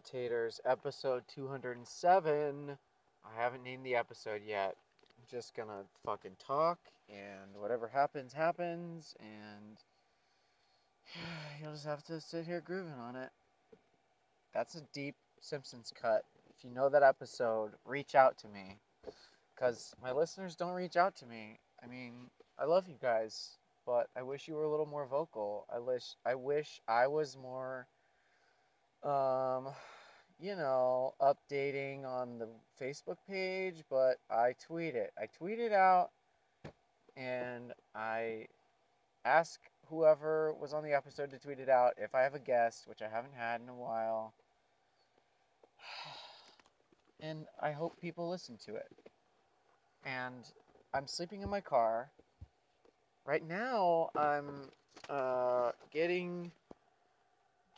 Commentators, episode 207. I haven't named the episode yet. I'm just gonna fucking talk, and whatever happens, happens, and you'll just have to sit here grooving on it. That's a deep Simpsons cut. If you know that episode, reach out to me. Because my listeners don't reach out to me. I mean, I love you guys, but I wish you were a little more vocal. I wish I wish I was more um you know, updating on the Facebook page, but I tweet it. I tweet it out and I ask whoever was on the episode to tweet it out if I have a guest, which I haven't had in a while. And I hope people listen to it. And I'm sleeping in my car. Right now, I'm uh, getting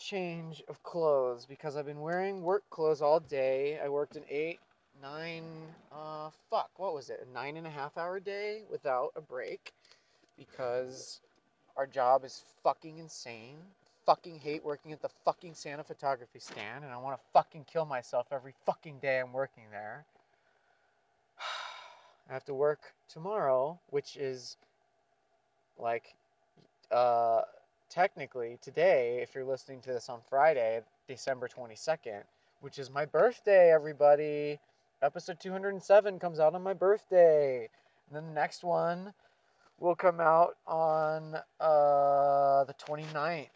change of clothes because I've been wearing work clothes all day. I worked an eight, nine, uh, fuck, what was it? A nine and a half hour day without a break because our job is fucking insane. Fucking hate working at the fucking Santa photography stand and I want to fucking kill myself every fucking day I'm working there. I have to work tomorrow, which is like uh technically today, if you're listening to this on Friday, December 22nd, which is my birthday, everybody. Episode 207 comes out on my birthday. And then the next one will come out on uh, the 29th.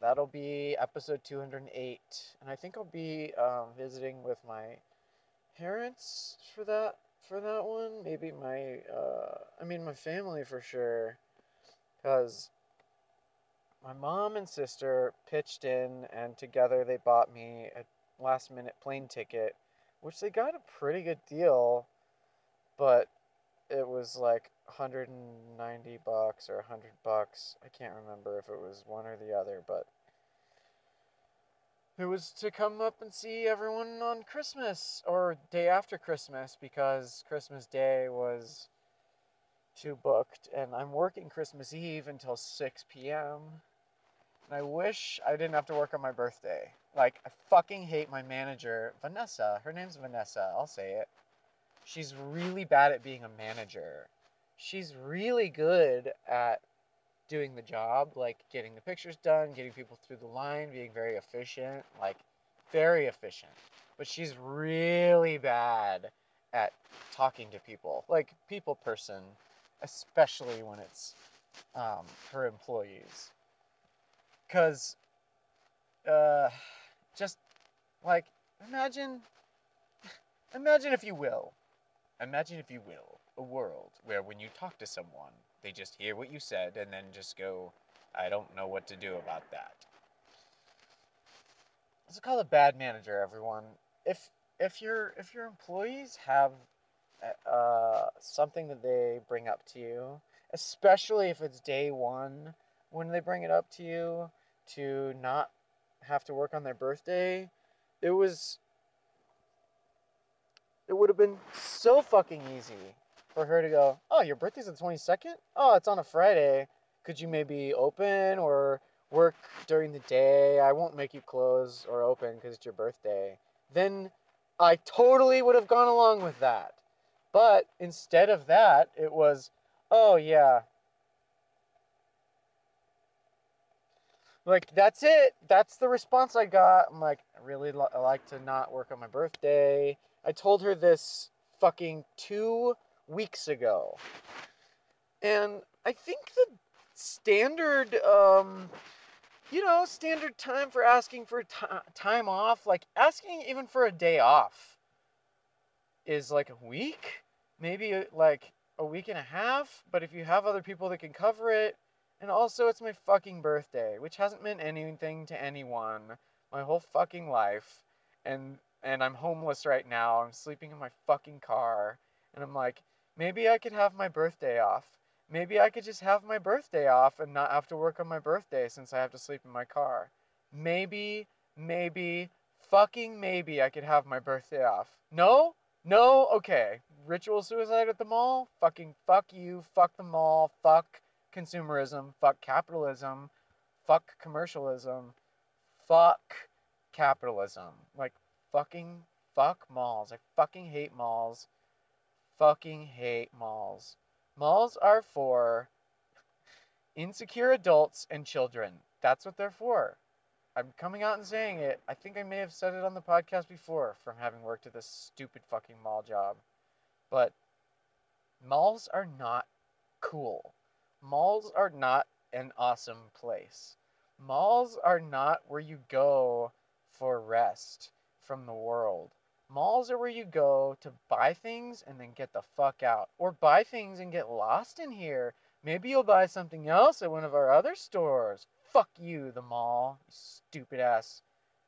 That'll be episode 208. And I think I'll be um, visiting with my parents for that for that one. Maybe my uh, I mean my family for sure. Cause my mom and sister pitched in and together they bought me a last minute plane ticket, which they got a pretty good deal, but it was like 190 bucks or 100 bucks. I can't remember if it was one or the other, but it was to come up and see everyone on Christmas or day after Christmas because Christmas Day was too booked and I'm working Christmas Eve until 6 p.m. And I wish I didn't have to work on my birthday. Like, I fucking hate my manager, Vanessa. Her name's Vanessa, I'll say it. She's really bad at being a manager. She's really good at doing the job, like getting the pictures done, getting people through the line, being very efficient, like very efficient. But she's really bad at talking to people, like people person, especially when it's um, her employees. Cause, uh, just like imagine, imagine if you will, imagine if you will, a world where when you talk to someone, they just hear what you said and then just go, I don't know what to do about that. It's called a bad manager, everyone. If if your if your employees have uh, something that they bring up to you, especially if it's day one when they bring it up to you to not have to work on their birthday, it was it would have been so fucking easy for her to go, "Oh, your birthday's the 22nd? Oh, it's on a Friday. Could you maybe open or work during the day? I won't make you close or open because it's your birthday." Then I totally would have gone along with that. But instead of that, it was, "Oh yeah, like that's it. That's the response i got. I'm like i really I like to not work on my birthday. I told her this fucking two weeks ago. And i think the standard um you know standard time for asking for t- time off like asking even for a day off is like a week maybe like a week and a half. But if you have other people that can cover it and also, it's my fucking birthday, which hasn't meant anything to anyone my whole fucking life. And and I'm homeless right now. I'm sleeping in my fucking car. And I'm like, maybe I could have my birthday off. Maybe I could just have my birthday off and not have to work on my birthday since I have to sleep in my car. Maybe, maybe, fucking maybe I could have my birthday off. No? No? Okay. Ritual suicide at the mall? Fucking fuck you, fuck the mall, fuck consumerism, fuck capitalism, fuck commercialism, fuck capitalism. Like fucking fuck malls. I fucking hate malls. Fucking hate malls. Malls are for insecure adults and children. That's what they're for. I'm coming out and saying it. I think I may have said it on the podcast before from having worked at this stupid fucking mall job. But malls are not cool. Malls are not an awesome place. Malls are not where you go for rest from the world. Malls are where you go to buy things and then get the fuck out. Or buy things and get lost in here. Maybe you'll buy something else at one of our other stores. Fuck you, the mall. You stupid ass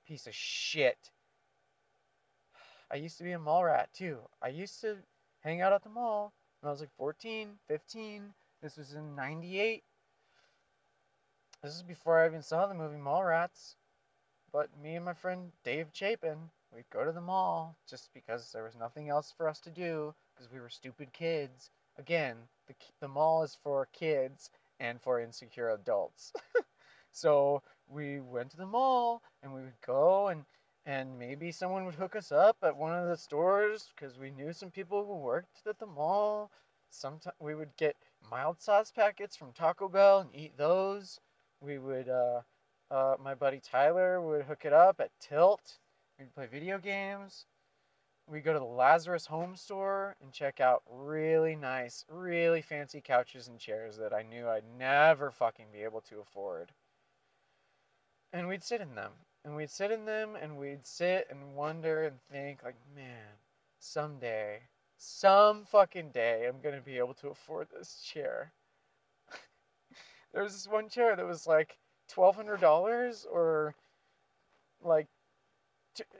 piece of shit. I used to be a mall rat too. I used to hang out at the mall when I was like 14, 15. This was in 98. This is before I even saw the movie Mallrats. But me and my friend Dave Chapin, we'd go to the mall just because there was nothing else for us to do because we were stupid kids. Again, the, the mall is for kids and for insecure adults. so we went to the mall and we would go and and maybe someone would hook us up at one of the stores because we knew some people who worked at the mall. Sometimes we would get mild sauce packets from Taco Bell and eat those. We would, uh, uh, my buddy Tyler would hook it up at Tilt. We'd play video games. We'd go to the Lazarus Home Store and check out really nice, really fancy couches and chairs that I knew I'd never fucking be able to afford. And we'd sit in them and we'd sit in them and we'd sit and wonder and think like man someday some fucking day i'm gonna be able to afford this chair. There was this one chair that was like $1200 or like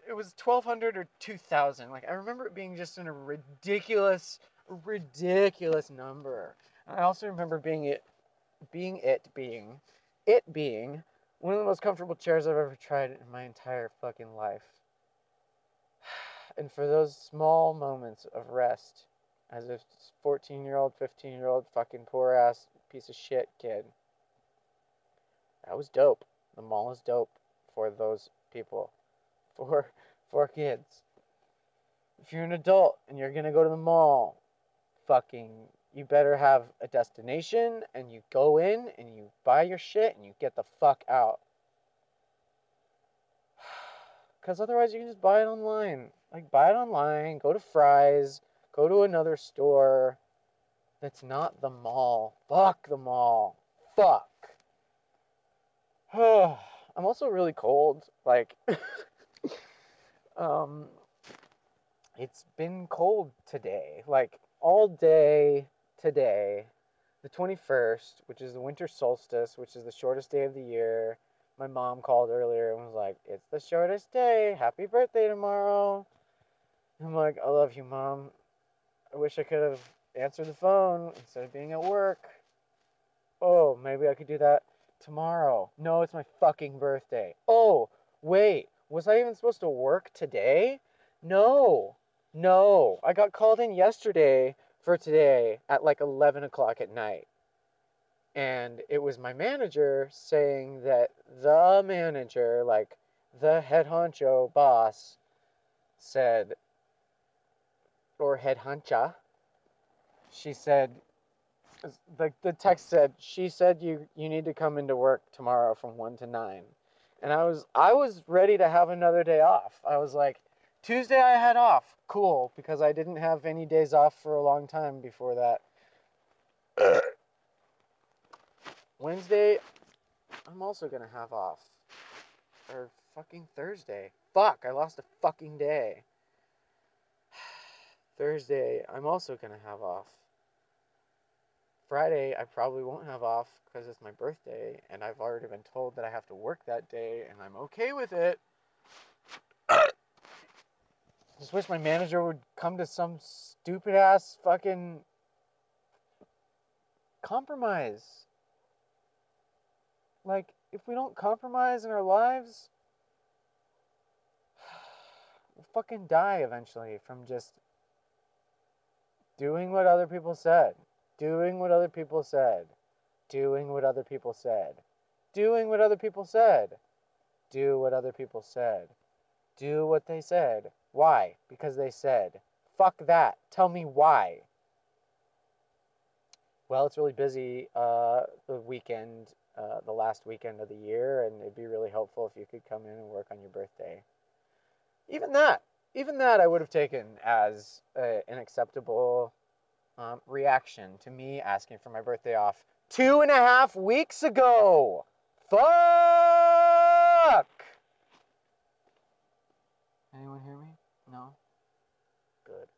it was 1200 or 2000 like i remember it being just in a ridiculous ridiculous number. I also remember being it being it being it being one of the most comfortable chairs I've ever tried in my entire fucking life. And for those small moments of rest, as a 14 year old, 15 year old, fucking poor ass piece of shit kid, that was dope. The mall is dope for those people, for for kids. If you're an adult and you're gonna go to the mall, fucking you better have a destination and you go in and you buy your shit and you get the fuck out. Because otherwise, you can just buy it online. Like, buy it online, go to Fry's, go to another store that's not the mall. Fuck the mall. Fuck. I'm also really cold. Like, um, it's been cold today. Like, all day today, the 21st, which is the winter solstice, which is the shortest day of the year. My mom called earlier and was like, It's the shortest day. Happy birthday tomorrow. I'm like, I love you, mom. I wish I could have answered the phone instead of being at work. Oh, maybe I could do that tomorrow. No, it's my fucking birthday. Oh, wait, was I even supposed to work today? No, no. I got called in yesterday for today at like 11 o'clock at night. And it was my manager saying that the manager, like the head honcho boss, said, or head honcha, she said, the, the text said, she said you, you need to come into work tomorrow from 1 to 9. And I was I was ready to have another day off. I was like, Tuesday I had off. Cool, because I didn't have any days off for a long time before that. Wednesday, I'm also gonna have off. Or fucking Thursday. Fuck, I lost a fucking day. Thursday, I'm also gonna have off. Friday, I probably won't have off because it's my birthday, and I've already been told that I have to work that day, and I'm okay with it. Just wish my manager would come to some stupid ass fucking compromise. Like, if we don't compromise in our lives, we'll fucking die eventually from just doing what other people said, doing what other people said, doing what other people said, doing what other people said, do what other people said Do what they said. Why? Because they said. Fuck that. Tell me why. Well, it's really busy uh, the weekend, uh, the last weekend of the year, and it'd be really helpful if you could come in and work on your birthday. Even that, even that, I would have taken as a, an acceptable um, reaction to me asking for my birthday off two and a half weeks ago. Fuck! Anyone hear me? No? Good.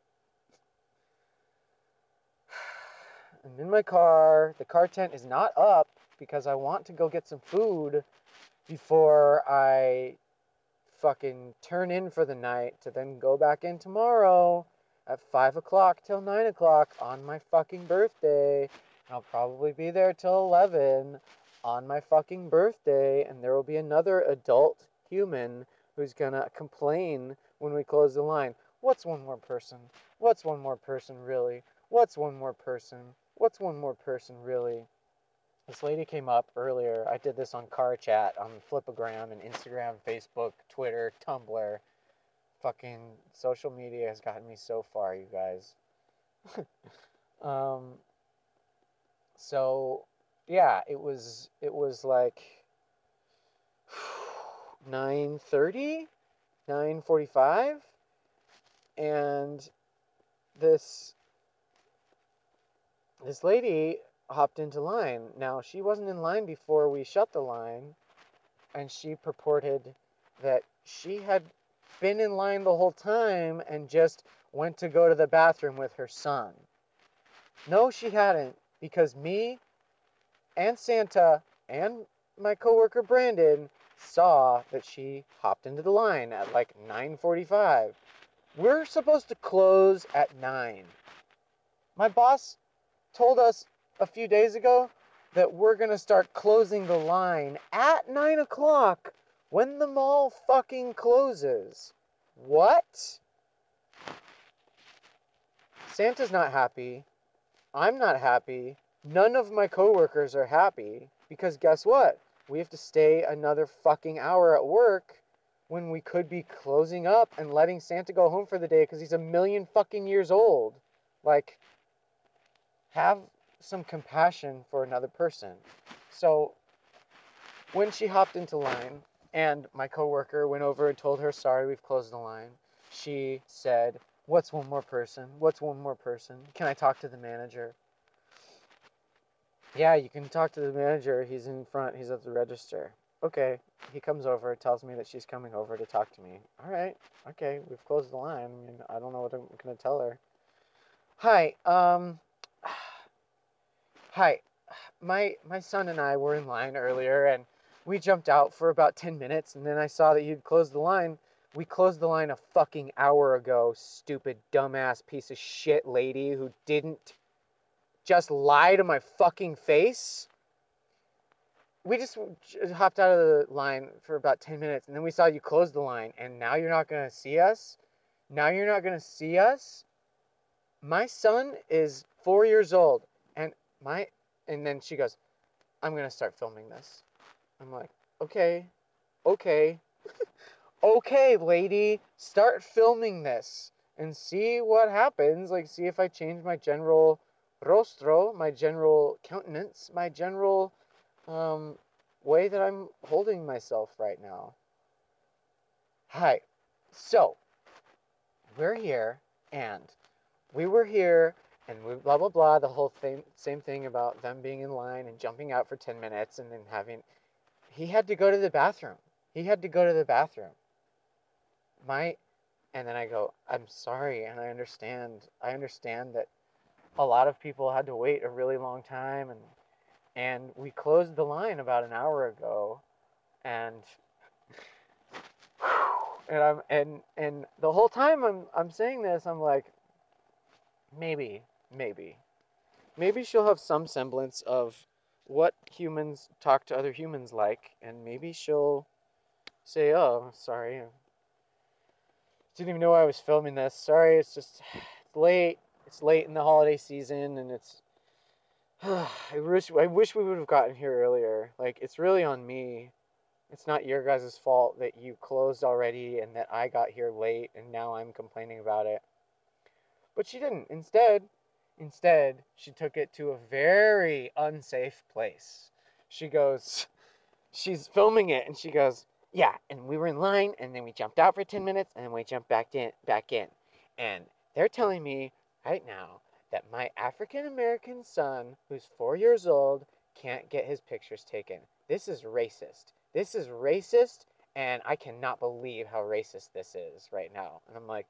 I'm in my car. The car tent is not up because I want to go get some food before I fucking turn in for the night to then go back in tomorrow at 5 o'clock till 9 o'clock on my fucking birthday. I'll probably be there till 11 on my fucking birthday, and there will be another adult human who's gonna complain when we close the line. What's one more person? What's one more person, really? What's one more person? What's one more person, really? This lady came up earlier. I did this on Car Chat, on Flipagram, and Instagram, Facebook, Twitter, Tumblr. Fucking social media has gotten me so far, you guys. um, so yeah, it was it was like 9:30, 9:45 and this this lady hopped into line. Now, she wasn't in line before we shut the line, and she purported that she had been in line the whole time and just went to go to the bathroom with her son. No, she hadn't, because me and Santa and my coworker Brandon saw that she hopped into the line at like 9:45. We're supposed to close at 9. My boss told us a few days ago that we're going to start closing the line at 9 o'clock when the mall fucking closes. What? Santa's not happy. I'm not happy. None of my coworkers are happy because guess what? We have to stay another fucking hour at work when we could be closing up and letting Santa go home for the day because he's a million fucking years old. Like, have some compassion for another person. So, when she hopped into line and my coworker went over and told her, sorry, we've closed the line, she said, What's one more person? What's one more person? Can I talk to the manager? Yeah, you can talk to the manager. He's in front, he's at the register. Okay. He comes over, tells me that she's coming over to talk to me. All right. Okay, we've closed the line. I mean, I don't know what I'm going to tell her. Hi. Um Hi. My my son and I were in line earlier and we jumped out for about 10 minutes and then I saw that you'd closed the line. We closed the line a fucking hour ago, stupid dumbass piece of shit lady who didn't just lie to my fucking face. We just hopped out of the line for about 10 minutes and then we saw you close the line and now you're not going to see us? Now you're not going to see us? My son is 4 years old my and then she goes, "I'm to start filming this." I'm like, "Okay. Okay. okay, lady, start filming this and see what happens. Like see if I change my general rostro, my general countenance, my general um, way that I'm holding myself right now. Hi. So, we're here, and we were here, and we blah blah blah. The whole thing, same thing about them being in line and jumping out for 10 minutes and then having. He had to go to the bathroom. He had to go to the bathroom. My. And then I go, I'm sorry, and I understand. I understand that a lot of people had to wait a really long time and and we closed the line about an hour ago and and I'm and and the whole time I'm I'm saying this I'm like maybe maybe maybe she'll have some semblance of what humans talk to other humans like and maybe she'll say oh sorry didn't even know I was filming this sorry it's just it's late it's late in the holiday season and it's I wish I wish we would have gotten here earlier. Like it's really on me. It's not your guys' fault that you closed already and that I got here late and now I'm complaining about it. But she didn't. Instead, instead, she took it to a very unsafe place. She goes, she's filming it and she goes, "Yeah, and we were in line and then we jumped out for 10 minutes and then we jumped back in back in. And they're telling me right now that my African American son, who's 4 years old, can't get his pictures taken. This is racist. This is racist, and I cannot believe how racist this is right now. And I'm like,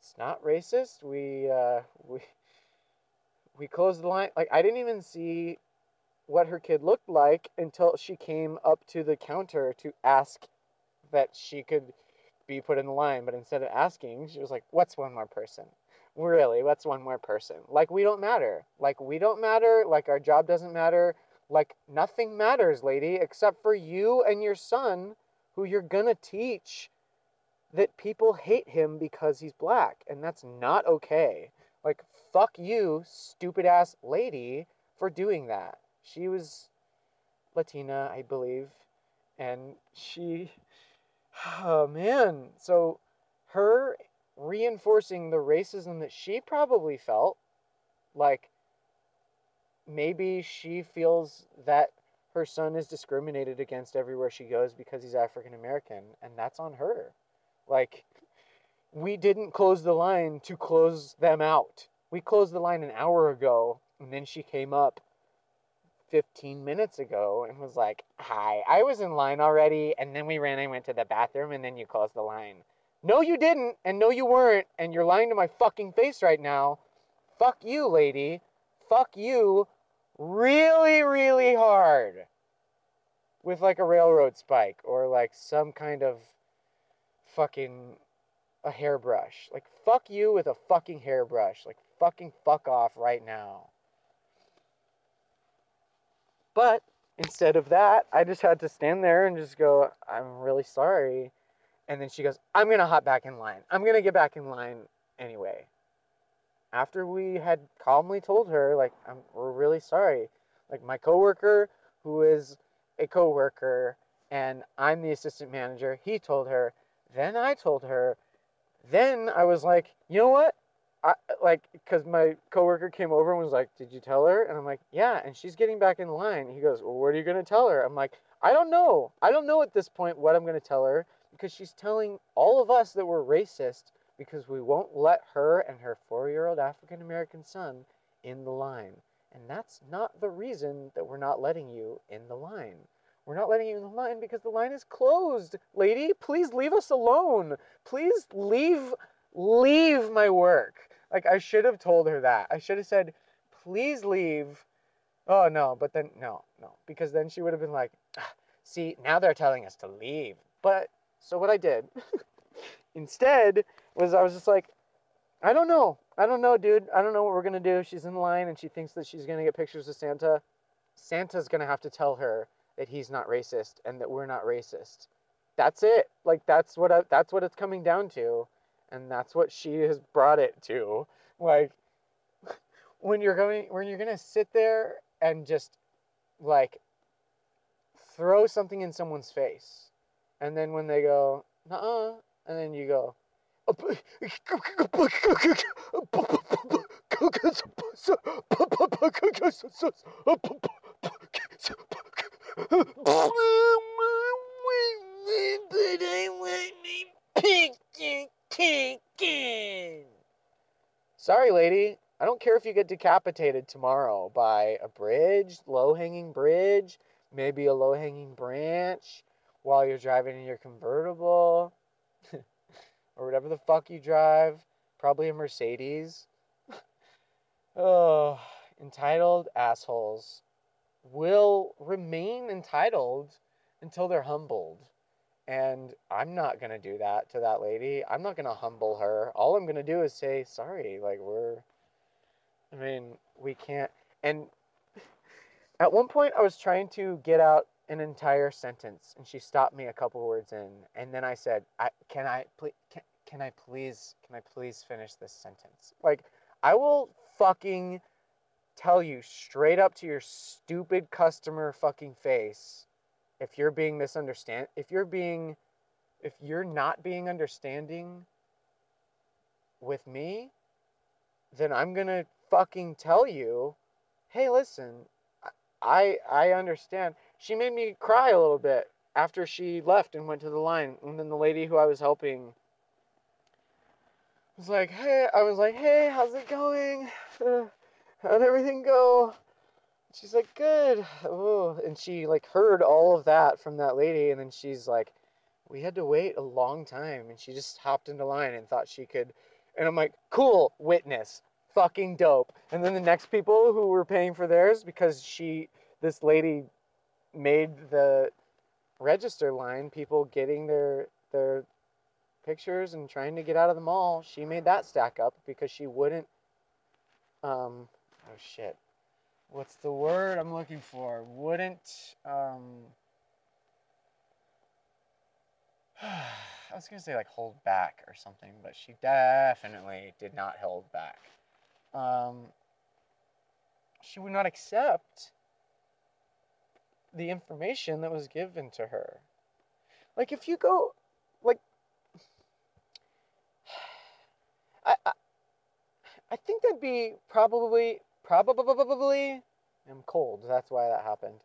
it's not racist. We uh, we we closed the line. Like I didn't even see what her kid looked like until she came up to the counter to ask that she could be put in the line. But instead of asking, she was like, "What's one more person?" Really, what's one more person? Like we don't matter. Like we don't matter. Like our job doesn't matter. Like nothing matters, lady, except for you and your son, who you're gonna teach that people hate him because he's black, and that's not okay. Like, fuck you, stupid ass lady, for doing that. She was Latina, I believe, and she, oh man. So, her reinforcing the racism that she probably felt, like, maybe she feels that her son is discriminated against everywhere she goes because he's African American, and that's on her. Like, we didn't close the line to close them out. We closed the line an hour ago, and then she came up 15 minutes ago and was like, Hi, I was in line already, and then we ran and went to the bathroom, and then you closed the line. No, you didn't, and no, you weren't, and you're lying to my fucking face right now. Fuck you, lady. Fuck you really, really hard with like a railroad spike or like some kind of fucking a hairbrush. Like fuck you with a fucking hairbrush. Like fucking fuck off right now. But instead of that, I just had to stand there and just go, I'm really sorry. And then she goes, I'm going to hop back in line. I'm going to get back in line anyway after we had calmly told her, like, I'm, we're really sorry. Like, my coworker, who is a coworker, and I'm the assistant manager, he told her. Then I told her. Then I was like, you know what? I, like, because my coworker came over and was like, "Did you tell her?" And I'm like, "Yeah." And she's getting back in line. He goes, "Well, what are you gonna tell her?" I'm like, "I don't know. I don't know at this point what I'm gonna tell her because she's telling all of us that we're racist because we won't let her and her four year old African American son in the line. And that's not the reason that we're not letting you in the line. We're not letting you in the line because the line is closed. Lady, please leave us alone. Please leave leave my work. Like I should have told her that. I should have said, "Please leave." Oh no, but then no, no, because then she would have been like, ah, "See, now they're telling us to leave." But so what I did instead was I was just like, I don't know. I don't know, dude. I don't know what we're gonna do. She's in line and she thinks that she's gonna get pictures of Santa. Santa's gonna have to tell her that he's not racist and that we're not racist. That's it. Like that's what I, that's what it's coming down to, and that's what she has brought it to. Like when you're going when you're gonna sit there and just like throw something in someone's face, and then when they go, uh, and then you go, Sorry, lady. I don't care if you get decapitated tomorrow by a bridge, low hanging bridge, maybe a low hanging branch while you're driving in your convertible or whatever the fuck you drive, probably a Mercedes. oh, entitled assholes will remain entitled until they're humbled. And I'm not going to do that to that lady. I'm not going to humble her. All I'm going to do is say, sorry, like, we're. I mean, we can't. And at one point, I was trying to get out an entire sentence, and she stopped me a couple words in. And then I said, I, Can I, please, can, can I please, can I please finish this sentence? Like, I will fucking tell you straight up to your stupid customer fucking face if you're being misunderstand if you're being if you're not being understanding with me, then I'm going to fucking tell you, "Hey, listen, I I understand." She made me cry a little bit after she left and went to the line, and then the lady who I was helping was like, "Hey," I was like, "Hey, how's it going? How'd everything go?" She's like, "Good." Oh, and she like heard all of that from that lady, and then she's like, "We had to wait a long time," and she just hopped into line and thought she could. And I'm like, "Cool, witness, fucking dope." And then the next people who were paying for theirs because she, this lady, made the register line, people getting their their pictures and trying to get out of the mall, she made that stack up because she wouldn't um oh shit. What's the word I'm looking for? Wouldn't um I was gonna say like hold back or something, but she definitely did not hold back. Um, she would not accept the information that was given to her. Like if you go, like, I, I, I think that'd be probably, probably, I'm cold. That's why that happened.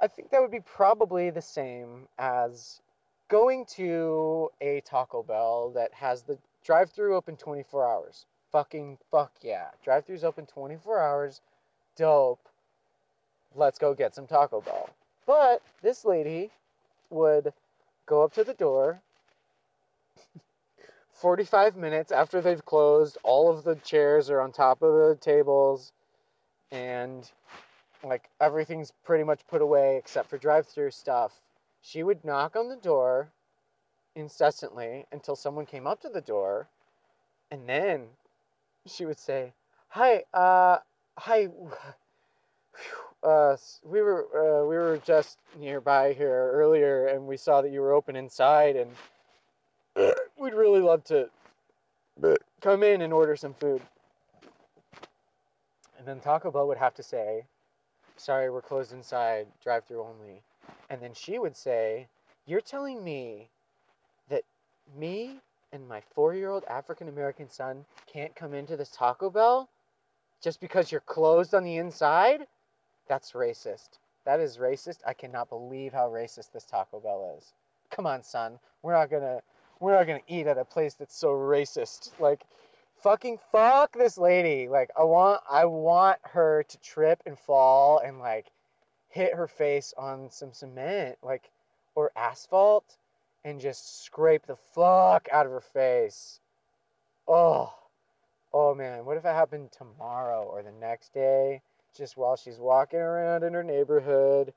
I think that would be probably the same as going to a Taco Bell that has the drive-through open 24 hours. Fucking fuck yeah. Drive-throughs open 24 hours. Dope. Let's go get some Taco Bell. But this lady would go up to the door 45 minutes after they've closed, all of the chairs are on top of the tables and like everything's pretty much put away except for drive-through stuff she would knock on the door incessantly until someone came up to the door, and then she would say, "Hi, uh, hi." Uh, we were uh, we were just nearby here earlier, and we saw that you were open inside, and we'd really love to come in and order some food. And then Taco Bell would have to say, "Sorry, we're closed inside, drive-through only." And then she would say, You're telling me that me and my four year old African American son can't come into this Taco Bell just because you're closed on the inside? That's racist. That is racist. I cannot believe how racist this Taco Bell is. Come on, son. We're not gonna we're not gonna eat at a place that's so racist. Like fucking fuck this lady. Like I want I want her to trip and fall and like hit her face on some cement, like, or asphalt, and just scrape the fuck out of her face. Oh, oh man, what if it happened tomorrow or the next day, just while she's walking around in her neighborhood?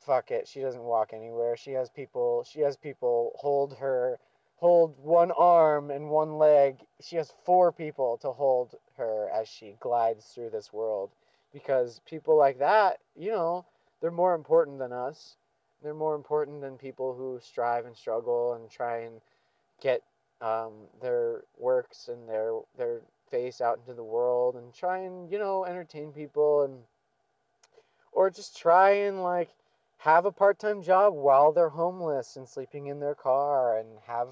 Fuck it, she doesn't walk anywhere. She has people, she has people hold her, hold one arm and one leg. She has four people to hold her as she glides through this world because people like that, you know, they're more important than us. They're more important than people who strive and struggle and try and get um, their works and their their face out into the world and try and you know entertain people and or just try and like have a part-time job while they're homeless and sleeping in their car and have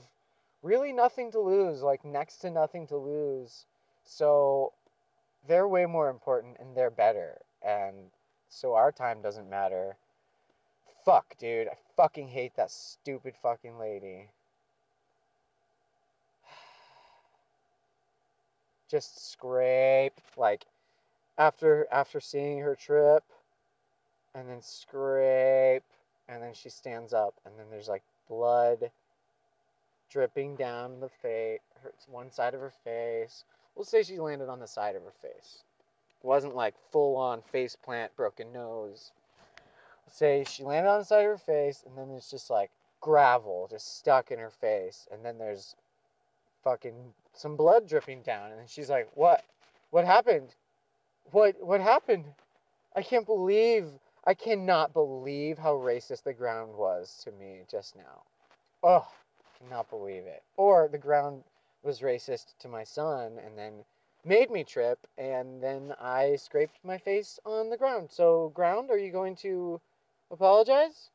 really nothing to lose like next to nothing to lose so they're way more important and they're better. And so our time doesn't matter. Fuck, dude. I fucking hate that stupid fucking lady. Just scrape like after after seeing her trip and then scrape and then she stands up and then there's like blood dripping down the face hurts one side of her face We'll say she landed on the side of her face. It wasn't like full on face plant, broken nose. We'll say she landed on the side of her face, and then there's just like gravel just stuck in her face, and then there's fucking some blood dripping down, and she's like, "What? What happened? What? What happened? I can't believe." I cannot believe how racist the ground was to me just now. Oh, cannot believe it. Or the ground was racist to my son and then made me trip and then I scraped my face on the ground. So ground, are you going to apologize?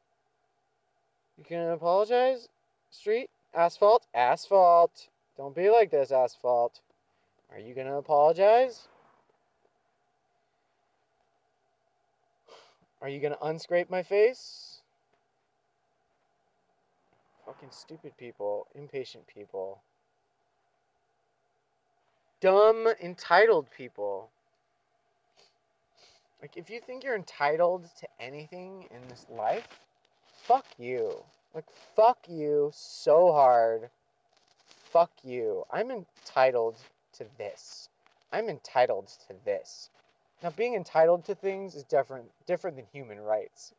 You can apologize? Street? Asphalt? Asphalt. Don't be like this, asphalt. Are you gonna apologize? Are you gonna unscrape my face? Fucking stupid people, impatient people, dumb, entitled people. Like, if you think you're entitled to anything in this life, fuck you. Like, fuck you so hard. Fuck you. I'm entitled to this. I'm entitled to this. Now, being entitled to things is different different than human rights.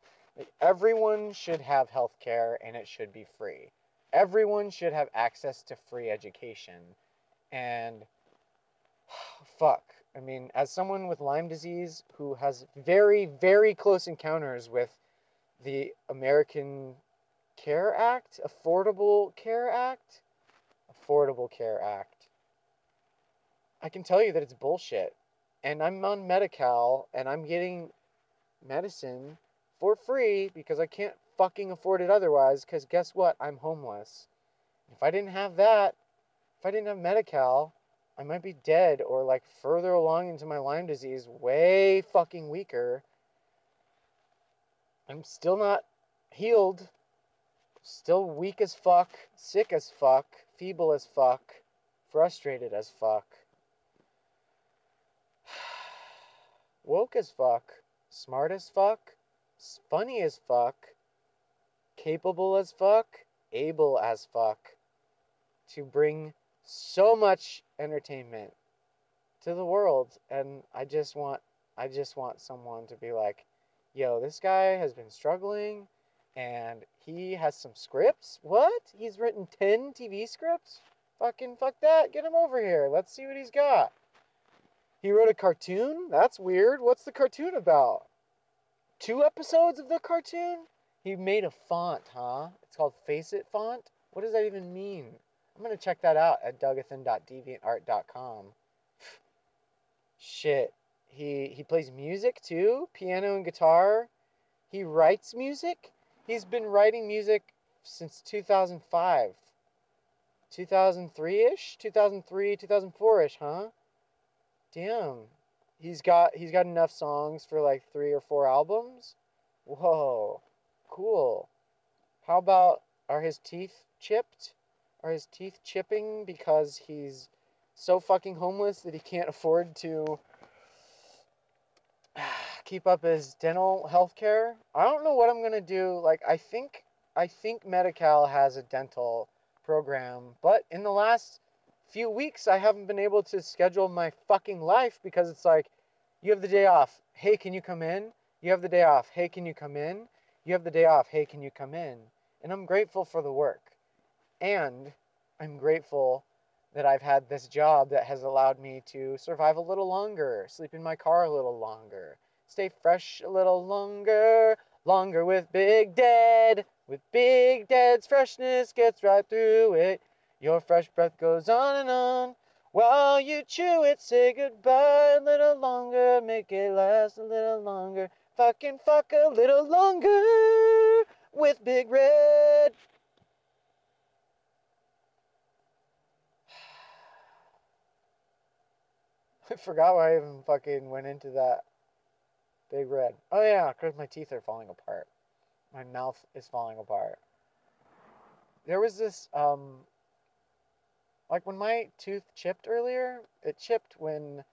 Everyone should have health care and it should be free. Everyone should have access to free education. And fuck. I mean, as someone with Lyme disease who has very, very close encounters with the American Care Act, Affordable Care Act, Affordable Care Act, I can tell you that it's bullshit. And I'm on Medi-Cal and I'm getting medicine for free because I can't fucking afford it otherwise because guess what? I'm homeless. If I didn't have that, if I didn't have Medi-Cal, I might be dead or like further along into my Lyme disease, way fucking weaker. I'm still not healed. Still weak as fuck, sick as fuck, feeble as fuck, frustrated as fuck. Woke as fuck, smart as fuck, funny as fuck, capable as fuck, able as fuck to bring so much entertainment to the world and I just want I just want someone to be like, "Yo, this guy has been struggling and he has some scripts? What? He's written 10 TV scripts? Fucking fuck that. Get him over here. Let's see what he's got." He wrote a cartoon? That's weird. What's the cartoon about? Two episodes of the cartoon? He made a font, huh? It's called Face It font? What does that even mean? I'm gonna check that out at dougathan.deviantart.com. Shit. He he plays music too, piano and guitar. He writes music. He's been writing music since 2005. 2003-ish? 2003, 2004-ish, huh? Damn. He's got he's got enough songs for like 3 or 4 albums. Whoa. Cool. How about are his teeth chipped? Are his teeth chipping because he's so fucking homeless that he can't afford to keep up his dental health care? I don't know what I'm gonna do. Like I think I think Medi-Cal has a dental program, but in the last few weeks I haven't been able to schedule my fucking life because it's like you have the day off. Hey, can you come in? You have the day off. Hey, can you come in? You have the day off. Hey, can you come in? And I'm grateful for the work. And I'm grateful that I've had this job that has allowed me to survive a little longer, sleep in my car a little longer, stay fresh a little longer, longer with Big Dead. With Big Dead's freshness gets right through it. Your fresh breath goes on and on. While you chew it, say goodbye a little longer, make it last a little longer. Fucking fuck a little longer with Big Red. I forgot why I even fucking went into that Big Red. Oh yeah, because my teeth are falling apart. My mouth is falling apart. There was this, um, like when my tooth chipped earlier, it chipped when,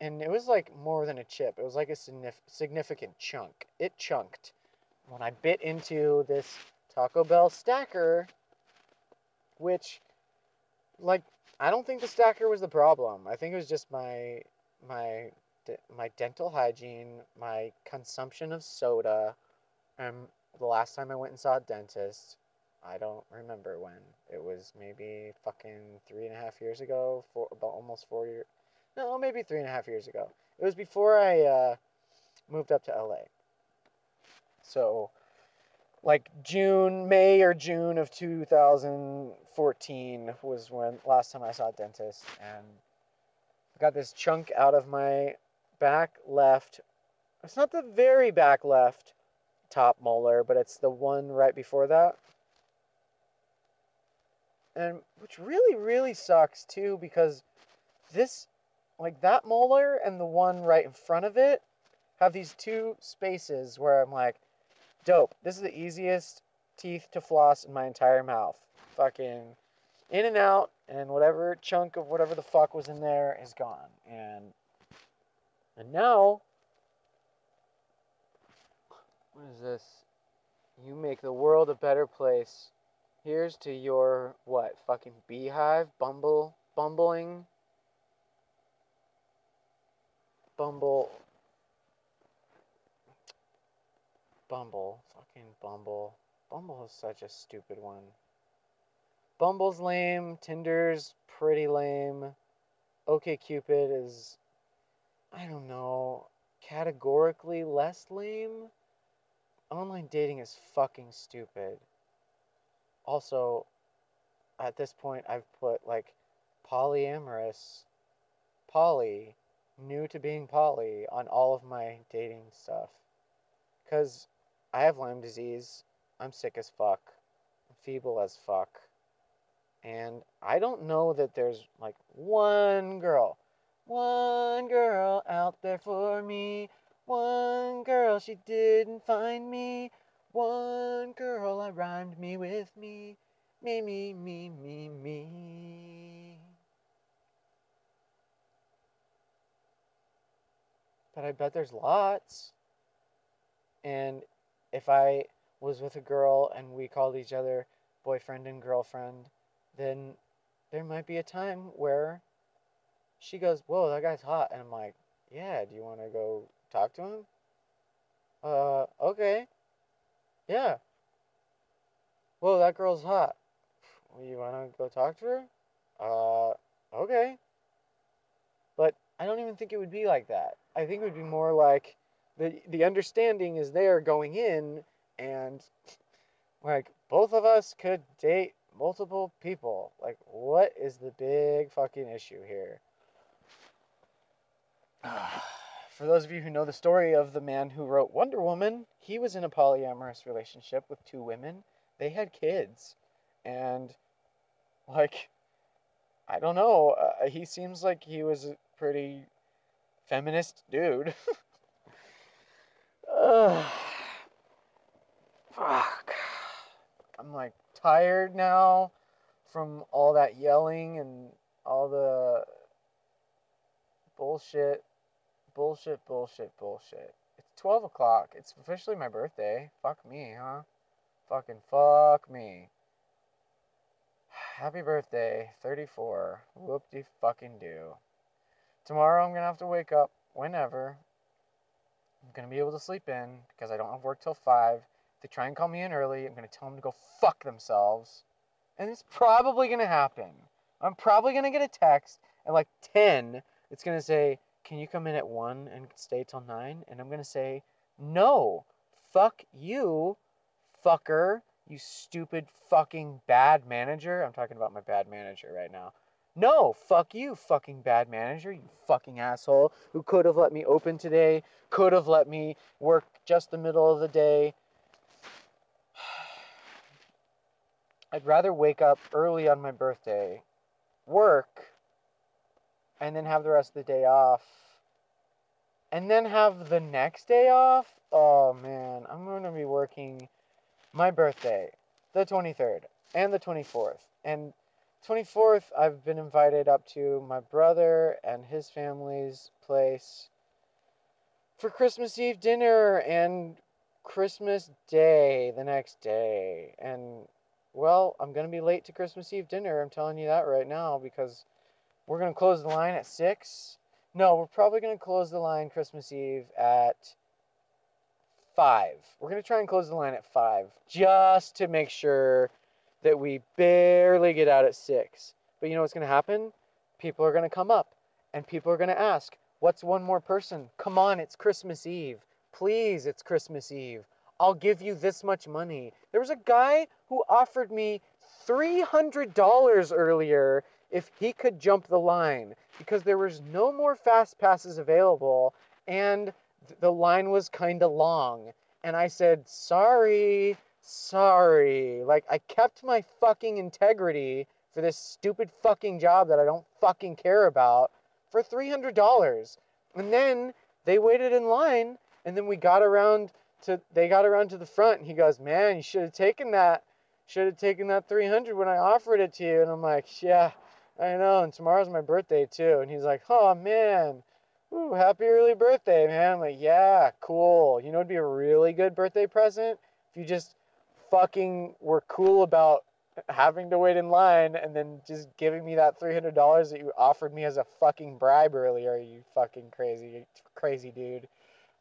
and it was like more than a chip. It was like a significant chunk. It chunked when I bit into this Taco Bell stacker, which, like, I don't think the stacker was the problem. I think it was just my my my dental hygiene, my consumption of soda, and the last time I went and saw a dentist, I don't remember when. It was maybe fucking three and a half years ago, for about almost four years. No, maybe three and a half years ago. It was before I uh, moved up to LA. So, like June, May or June of 2014 was when last time I saw a dentist, and I got this chunk out of my back left. It's not the very back left, top molar, but it's the one right before that. And which really, really sucks too because this, like that molar and the one right in front of it, have these two spaces where I'm like, dope. This is the easiest teeth to floss in my entire mouth. Fucking in and out, and whatever chunk of whatever the fuck was in there is gone. And and now, what is this? You make the world a better place. Here's to your what? Fucking beehive, bumble, bumbling, bumble, bumble, fucking bumble. Bumble is such a stupid one. Bumble's lame. Tinder's pretty lame. OkCupid is, I don't know, categorically less lame. Online dating is fucking stupid. Also, at this point, I've put like polyamorous, poly, new to being poly on all of my dating stuff. Because I have Lyme disease. I'm sick as fuck. I'm feeble as fuck. And I don't know that there's like one girl, one girl out there for me. One girl, she didn't find me. One girl, rhymed me with me. Me, me, me, me, me. But I bet there's lots. And if I was with a girl and we called each other boyfriend and girlfriend, then there might be a time where she goes, Whoa, that guy's hot. And I'm like, Yeah, do you want to go talk to him? Uh, okay. Yeah. Whoa, that girl's hot. You want to go talk to her? Uh, okay. But I don't even think it would be like that. I think it would be more like the the understanding is there going in and like both of us could date multiple people. Like, what is the big fucking issue here? For those of you who know the story of the man who wrote Wonder Woman, he was in a polyamorous relationship with two women. They had kids. And, like, I don't know. Uh, he seems like he was a pretty feminist dude. uh, fuck. I'm like tired now from all that yelling and all the bullshit, bullshit, bullshit, bullshit. It's 12 o'clock. It's officially my birthday. Fuck me, huh? Fucking fuck me. Happy birthday, 34. Whoop de fucking do. Tomorrow I'm gonna have to wake up whenever. I'm gonna be able to sleep in because I don't have work till 5 If they try and call me in early, I'm to tell them to go fuck themselves. And it's probably to happen. I'm probably to get a text at like 10. It's to say, Can you come in at 1 and stay till 9? And I'm going to say, No. Fuck you, fucker. You stupid fucking bad manager. I'm talking about my bad manager right now. No, fuck you, fucking bad manager, you fucking asshole, who could have let me open today, could have let me work just the middle of the day, I'd rather wake up early on my birthday, work, and then have the rest of the day off. And then have the next day off? Oh man, I'm going to be working my birthday, the 23rd, and the 24th. And 24th, I've been invited up to my brother and his family's place for Christmas Eve dinner and Christmas Day the next day. And well, I'm going to be late to Christmas Eve dinner. I'm telling you that right now because we're going to close the line at 6. No, we're probably going to close the line Christmas Eve at 5. We're going to try and close the line at 5 just to make sure that we barely get out at 6. But you know what's going to happen? People are going to come up and people are going to ask, What's one more person? Come on, it's Christmas Eve. Please, it's Christmas Eve. I'll give you this much money. There was a guy who offered me $300 earlier if he could jump the line because there was no more fast passes available and the line was kind of long And I said, sorry, sorry. Like, I kept my fucking integrity for this stupid fucking job that I don't fucking care about for $300. And then they waited in line, and then we got around to, they got around to the front, and he goes, man, you should have taken that, should have taken that 300 when I offered it to you. And I'm like, yeah, I know, and tomorrow's my birthday too. And he's like, oh man, ooh, happy early birthday, man. I'm like, yeah, cool. You know, it'd be a really good birthday present if you just fucking were cool about having to wait in line and then just giving me that $300 that you offered me as a fucking bribe earlier, you fucking crazy, crazy dude.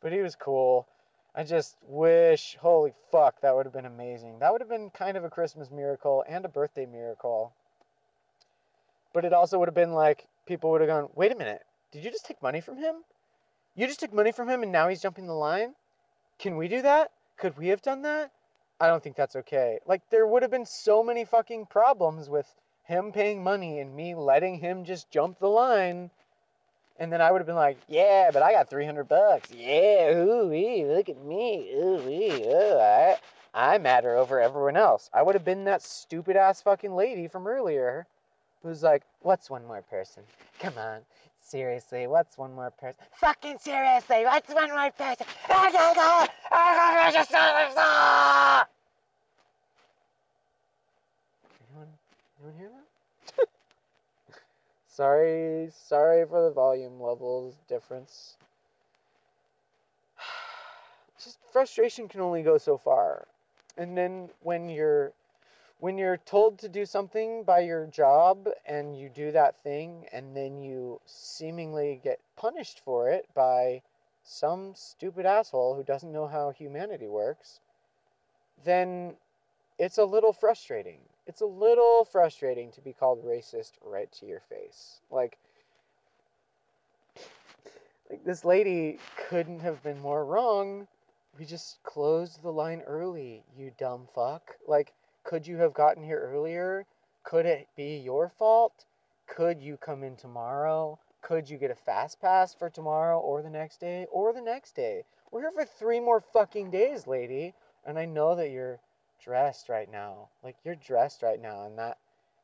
But he was cool. I just wish, holy fuck, that would have been amazing. That would have been kind of a Christmas miracle and a birthday miracle. But it also would have been like, people would have gone, wait a minute, did you just take money from him? You just took money from him and now he's jumping the line? Can we do that? Could we have done that? I don't think that's okay. Like, there would have been so many fucking problems with him paying money and me letting him just jump the line. And then I would have been like, yeah, but I got 300 bucks. Yeah, ooh, wee, look at me. Ooh, wee, ooh, I, I matter over everyone else. I would have been that stupid ass fucking lady from earlier who's like, what's one more person? Come on. Seriously, what's one more person? Fucking seriously, what's one more person? Anyone, anyone hear that? sorry, sorry for the volume levels difference. Just frustration can only go so far. And then when you're when you're told to do something by your job and you do that thing and then you seemingly get punished for it by some stupid asshole who doesn't know how humanity works, then it's a little frustrating. It's a little frustrating to be called racist right to your face. Like, like this lady couldn't have been more wrong. We just closed the line early, you dumb fuck. Like, could you have gotten here earlier? Could it be your fault? Could you come in tomorrow? Could you get a fast pass for tomorrow or the next day or the next day? We're here for three more fucking days, lady. And I know that you're dressed right now. Like you're dressed right now and that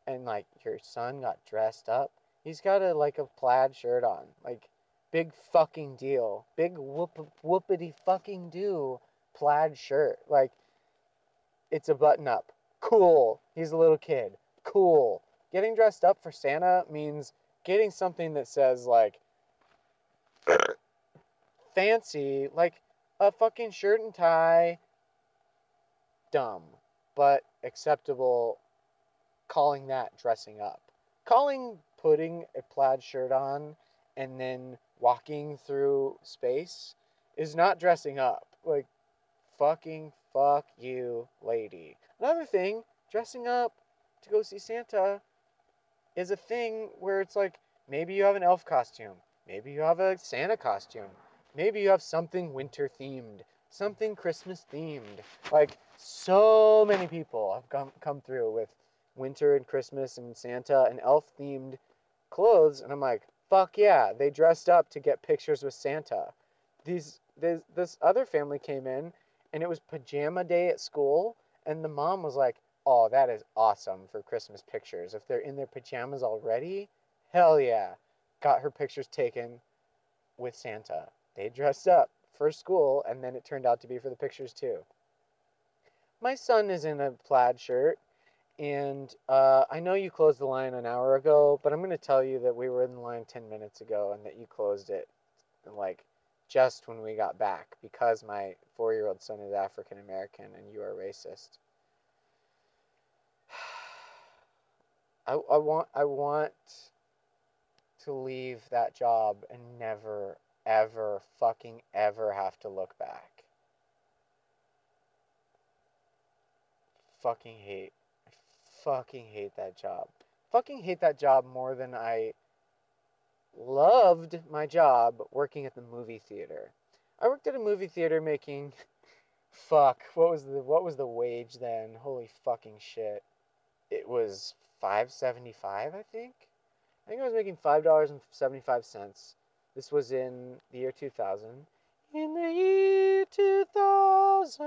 and like your son got dressed up. He's got a like a plaid shirt on. Like big fucking deal. Big whoop whoopity fucking do plaid shirt. Like it's a button up. Cool. He's a little kid. Cool. Getting dressed up for Santa means getting something that says, like, fancy, like a fucking shirt and tie. Dumb, but acceptable calling that dressing up. Calling putting a plaid shirt on and then walking through space is not dressing up. Like, fucking fuck you, lady. Another thing, dressing up to go see Santa is a thing where it's like maybe you have an elf costume, maybe you have a Santa costume, maybe you have something winter themed, something Christmas themed. Like so many people have come come through with winter and Christmas and Santa and elf themed clothes and I'm like, fuck yeah, they dressed up to get pictures with Santa. These this, this other family came in and it was pajama day at school and the mom was like, "Oh, that is awesome for Christmas pictures. If they're in their pajamas already, hell yeah." Got her pictures taken with Santa. They dressed up for school, and then it turned out to be for the pictures too. My son is in a plaid shirt, and uh, I know you closed the line an hour ago, but I'm going to tell you that we were in the line 10 minutes ago and that you closed it like just when we got back because my four year old son is African American and you are racist. I, I want I want to leave that job and never ever fucking ever have to look back. Fucking hate. I fucking hate that job. Fucking hate that job more than I loved my job working at the movie theater. I worked at a movie theater making fuck, what was the what was the wage then? Holy fucking shit. It was 575, I think. I think I was making $5.75. This was in the year 2000 In the year 2000.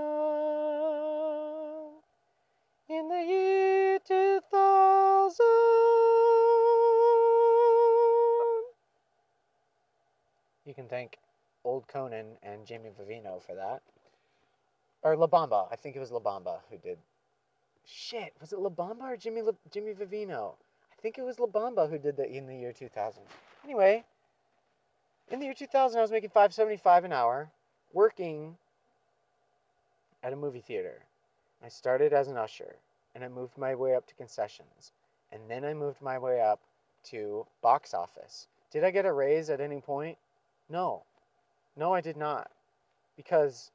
In the year 2000. You can thank Old Conan and Jimmy Vivino for that. Or La Bamba. I think it was La Bamba who did. Shit, was it La Bamba or Jimmy La- Jimmy Vivino? I think it was La Bamba who did that in the year 2000. Anyway, in the year 2000, I was making 5.75 an hour, working at a movie theater. I started as an usher, and I moved my way up to concessions, and then I moved my way up to box office. Did I get a raise at any point? No. No, I did not. Because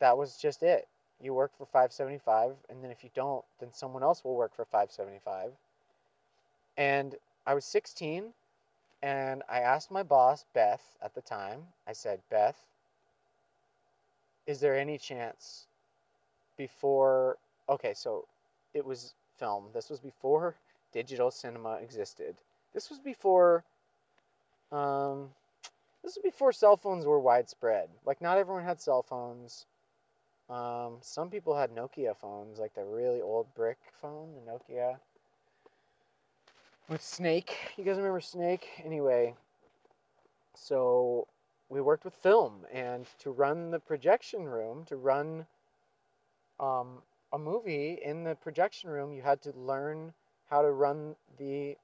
that was just it. You work for 575 and then if you don't, then someone else will work for 575. And I was 16 and I asked my boss, Beth, at the time. I said, "Beth, is there any chance before okay, so it was film. This was before digital cinema existed. This was before um this was before cell phones were widespread. Like not everyone had cell phones. Um, some people had Nokia phones, like the really old brick phone, the Nokia with Snake. You guys remember Snake? Anyway, so we worked with film, and to run the projection room, to run um, a movie in the projection room, you had to learn how to run the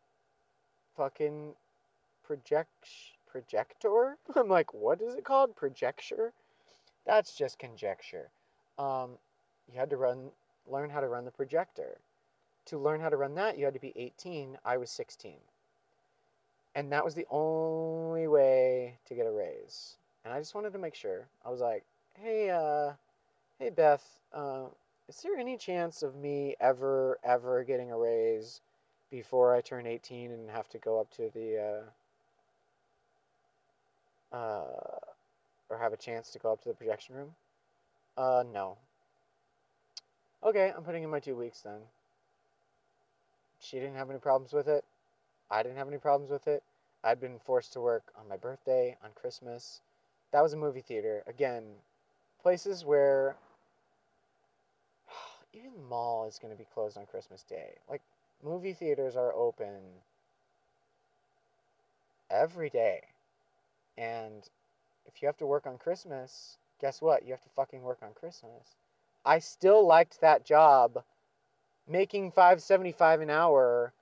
fucking project projector. I'm like, what is it called? Projecture? That's just conjecture. Um, you had to run, learn how to run the projector. To learn how to run that, you had to be 18. I was 16. And that was the only way to get a raise. And I just wanted to make sure. I was like, hey, uh, hey, Beth, uh, is there any chance of me ever, ever getting a raise before I turn 18 and have to go up to the, uh, uh, or have a chance to go up to the projection room? Uh, no. Okay, I'm putting in my two weeks then. She didn't have any problems with it. I didn't have any problems with it. I'd been forced to work on my birthday, on Christmas. That was a movie theater. Again, places where even the mall is going to be closed on Christmas Day. Like, movie theaters are open every day. And if you have to work on Christmas, guess what? You have to fucking work on Christmas. I still liked that job making 575 an hour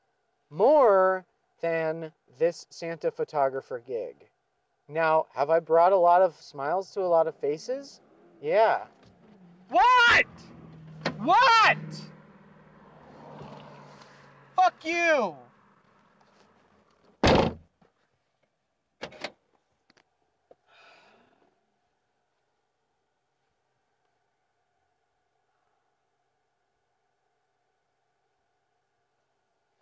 more than this Santa photographer gig. Now, have I brought a lot of smiles to a lot of faces? Yeah. What? What? Fuck you.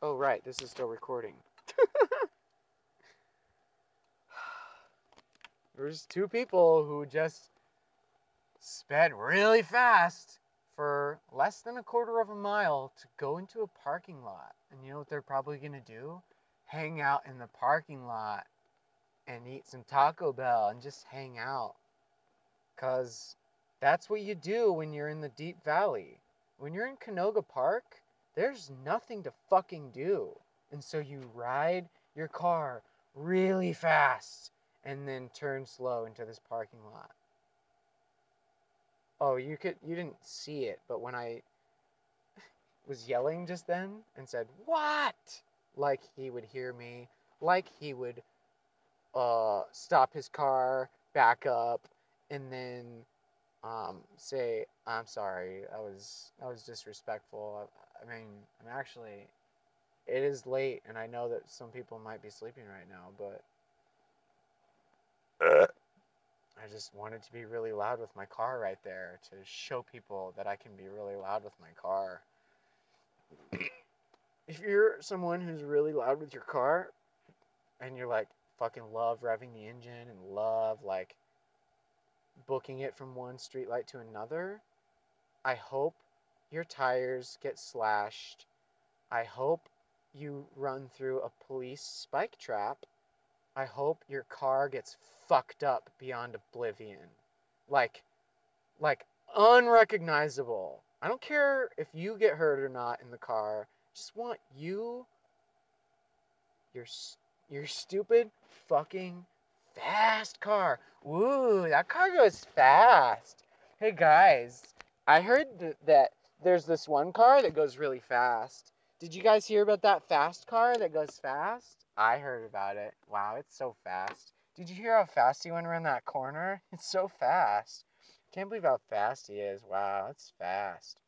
Oh, right, this is still recording. There's two people who just sped really fast for less than a quarter of a mile to go into a parking lot. And you know what they're probably going to do? Hang out in the parking lot and eat some Taco Bell and just hang out. Because that's what you do when you're in the Deep Valley. When you're in Canoga Park, there's nothing to fucking do. And so you ride your car really fast and then turn slow into this parking lot. Oh, you could you didn't see it, but when I was yelling just then and said, "What?" like he would hear me, like he would uh stop his car, back up, and then um say, "I'm sorry. I was I was disrespectful. I mean, I'm actually, it is late, and I know that some people might be sleeping right now, but uh. I just wanted to be really loud with my car right there to show people that I can be really loud with my car. if you're someone who's really loud with your car, and you're like fucking love revving the engine and love like booking it from one streetlight to another, I hope your tires get slashed. I hope you run through a police spike trap. I hope your car gets fucked up beyond oblivion. Like, like unrecognizable. I don't care if you get hurt or not in the car. I Just want you, your your stupid fucking fast car. Woo, that car goes fast. Hey guys, I heard th- that there's this one car that goes really fast. Did you guys hear about that fast car that goes fast? I heard about it. Wow, it's so fast. Did you hear how fast he went around that corner? It's so fast. Can't believe how fast he is. Wow, that's fast.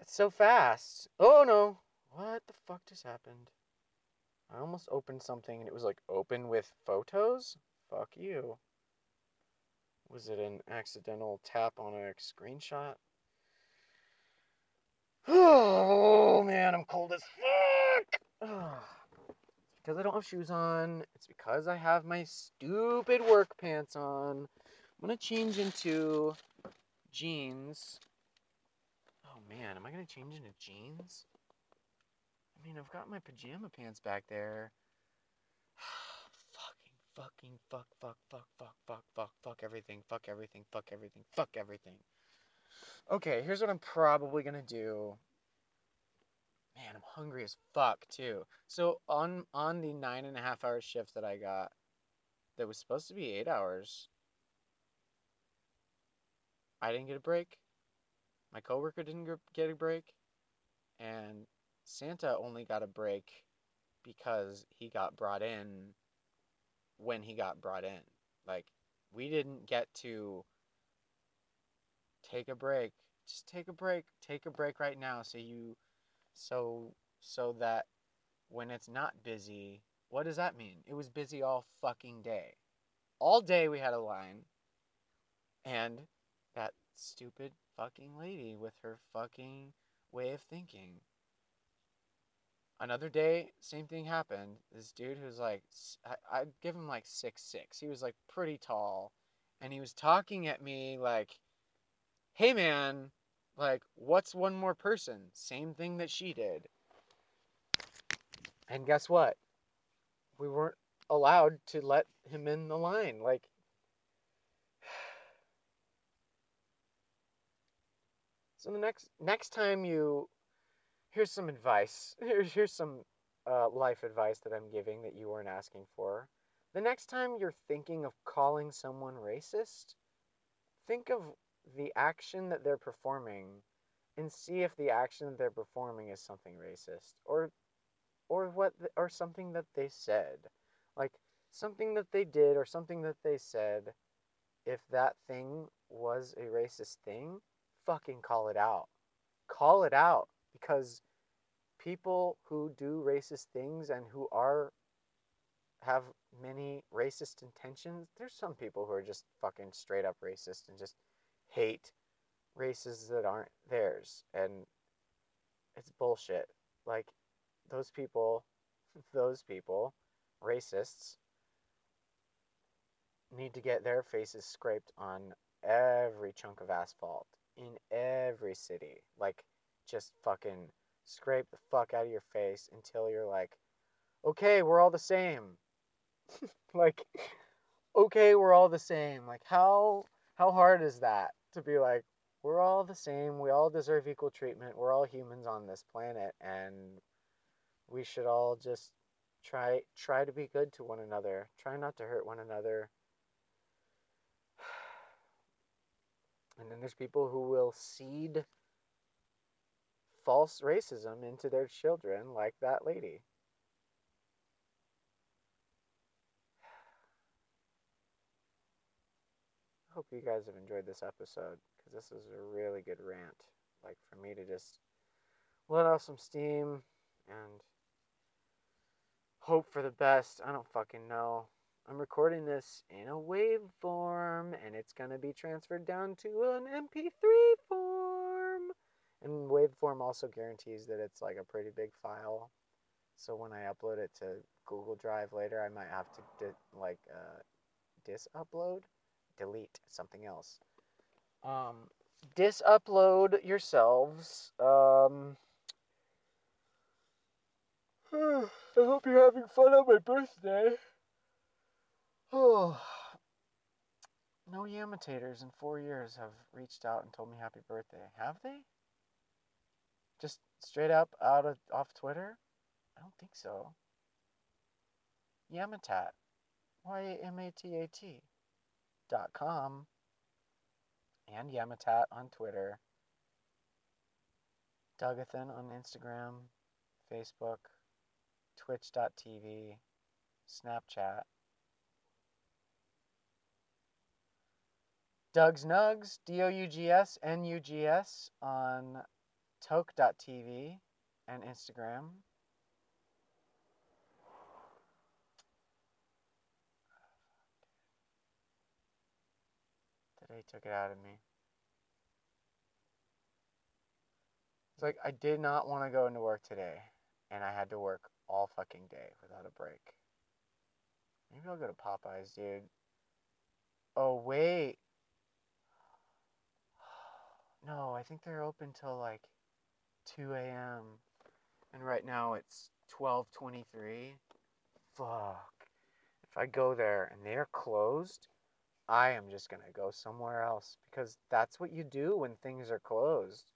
It's so fast. Oh no. What the fuck just happened? I almost opened something and it was like open with photos? Fuck you. Was it an accidental tap on a screenshot? Oh man, I'm cold as fuck. It's because I don't have shoes on. It's because I have my stupid work pants on. I'm gonna change into jeans. Oh man, am I gonna change into jeans? I mean, I've got my pajama pants back there. Fucking, fuck, fuck, fuck, fuck, fuck, fuck, fuck everything, fuck everything, fuck everything, fuck everything. Okay, here's what I'm probably gonna do. Man, I'm hungry as fuck too. So on on the nine and a half hour shift that I got, that was supposed to be eight hours, I didn't get a break. My coworker didn't get a break, and Santa only got a break because he got brought in when he got brought in. Like we didn't get to take a break. Just take a break. Take a break right now so you so so that when it's not busy, what does that mean? It was busy all fucking day. All day we had a line. And that stupid fucking lady with her fucking way of thinking. Another day, same thing happened. This dude who's like, i'd give him like six six. He was like pretty tall, and he was talking at me like, "Hey man, like, what's one more person? Same thing that she did." And guess what? We weren't allowed to let him in the line. Like, so the next next time you, here's some advice. Here's here's some uh, life advice that I'm giving that you weren't asking for. The next time you're thinking of calling someone racist, think of the action that they're performing and see if the action that they're performing is something racist or or what th- or something that they said. Like something that they did or something that they said if that thing was a racist thing, fucking call it out. Call it out because people who do racist things and who are have many racist intentions, there's some people who are just fucking straight up racist and just hate races that aren't theirs and it's bullshit. Like those people, those people, racists need to get their faces scraped on every chunk of asphalt in every city. Like just fucking scrape the fuck out of your face until you're like, "Okay, we're all the same." like okay, we're all the same. Like how how hard is that to be like we're all the same, we all deserve equal treatment, we're all humans on this planet and we should all just try try to be good to one another. Try not to hurt one another. And then there's people who will seed false racism into their children like that lady. I hope you guys have enjoyed this episode because this is a really good rant. Like for me to just let off some steam and hope for the best. I don't fucking know. I'm recording this in a waveform and it's going to be transferred down to an MP3 form. And waveform also guarantees that it's like a pretty big file. So when I upload it to Google Drive later, I might have to di- like uh, dis upload, delete something else. Um, dis upload yourselves. Um, I hope you're having fun on my birthday. Oh, no Yamitators in four years have reached out and told me happy birthday. Have they? Just straight up out of off Twitter? I don't think so. Yamatat. Y A M A T A T. Dot com. And Yamatat on Twitter. Dougathan on Instagram, Facebook, Twitch.tv, Snapchat. Doug's Nugs, D O U G S N U G S on toke.tv and Instagram. Today took it out of me. It's like I did not want to go into work today, and I had to work all fucking day without a break. Maybe I'll go to Popeyes, dude. Oh, wait. No, I think they're open till like 2 a.m. And right now it's 12:23. Fuck. If I go there and they're closed, I am just going to go somewhere else because that's what you do when things are closed.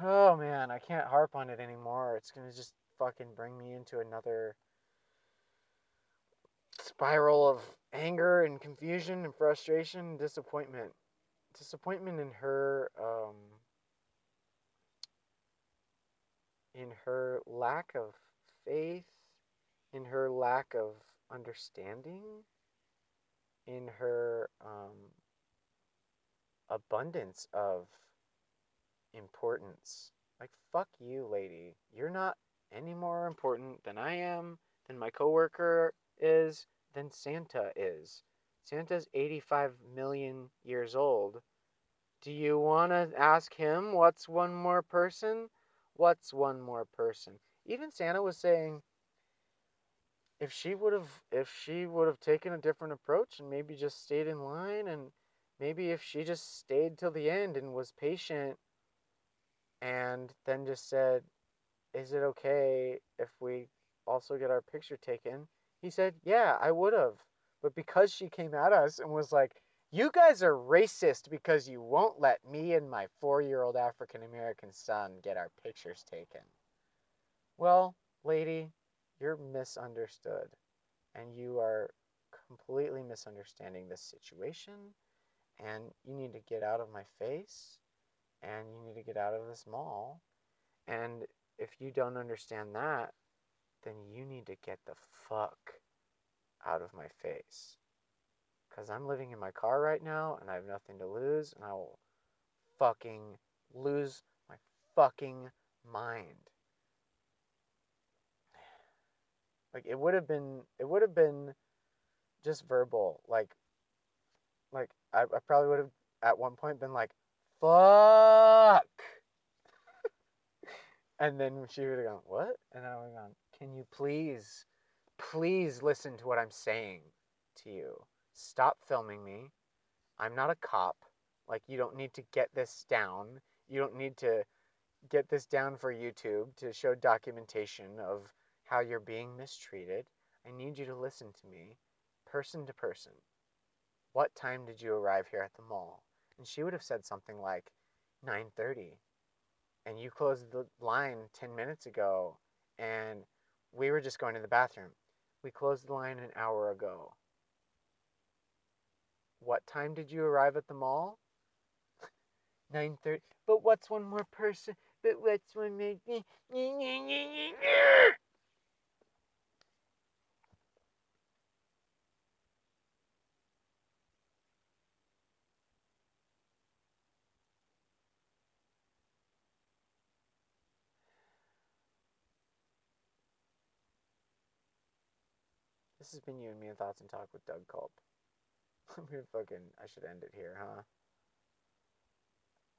Oh man, I can't harp on it anymore. It's going to just fucking bring me into another spiral of anger and confusion and frustration and disappointment. Disappointment in her um in her lack of faith, in her lack of understanding, in her um, abundance of importance. Like, fuck you, lady. You're not any more important than I am, than my coworker is, than Santa is. Santa's 85 million years old. Do you want to ask him what's one more person? What's one more person? Even Santa was saying if she would have if she would have taken a different approach and maybe just stayed in line and maybe if she just stayed till the end and was patient and then just said is it okay if we also get our picture taken? He said, Yeah, I would have. But because she came at us and was like, You guys are racist because you won't let me and my four year old African American son get our pictures taken. Well, lady, you're misunderstood. And you are completely misunderstanding this situation. And you need to get out of my face. And you need to get out of this mall. And if you don't understand that, then you need to get the fuck out of my face. Because I'm living in my car right now and I have nothing to lose and I will fucking lose my fucking mind. Like it would have been it would have been just verbal. Like like I, I probably would have at one point been like, fuck and then she would have gone, What? And I would have gone, Can you please, please listen to what I'm saying to you? Stop filming me. I'm not a cop. Like, you don't need to get this down. You don't need to get this down for YouTube to show documentation of how you're being mistreated. I need you to listen to me, person to person. What time did you arrive here at the mall? And she would have said something like 9:30 and you closed the line 10 minutes ago and we were just going to the bathroom. We closed the line an hour ago. What time did you arrive at the mall? 9:30. But what's one more person? But what's one me? This has been you and me in Thoughts and Talk with Doug Culp. I'm gonna fucking. I should end it here, huh?